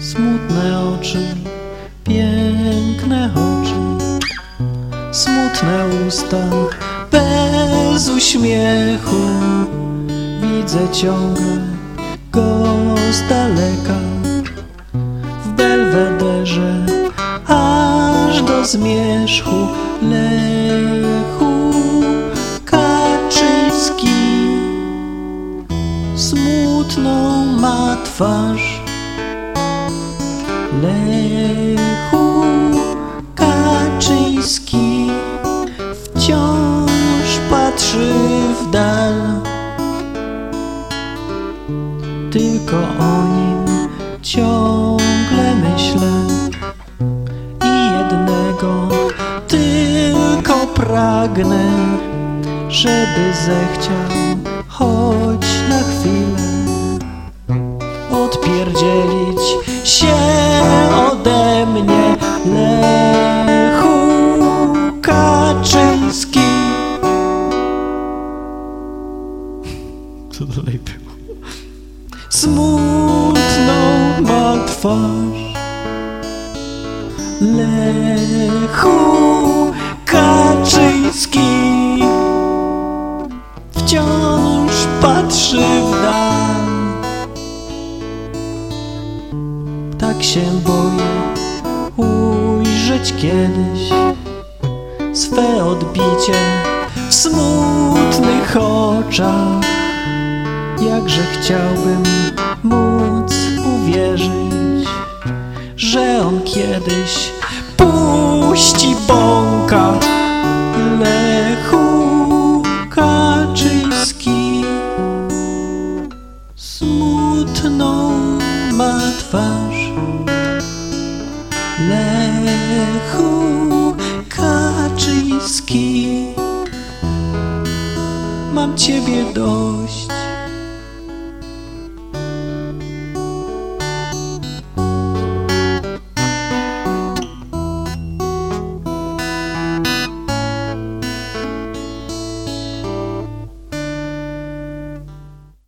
Smutne oczy, piękne oczy, smutne usta, bez uśmiechu. Widzę ciągle go z daleka w belwederze, aż do zmierzchu Lechu Kaczyński. Smutną ma twarz Lechu Kaczyński wciąż patrzy w dal. Tylko o nim ciągle myślę i jednego tylko pragnę, żeby zechciał choć na chwilę odpierdzielić się ode mnie Lechu Kaczyński. Co dalej było? Smutną ma twarz Lechu Kaczyński Tak się boję ujrzeć kiedyś Swe odbicie w smutnych oczach. Jakże chciałbym móc uwierzyć, że on kiedyś ma twarz Lechu Kaczyński. Mam ciebie dość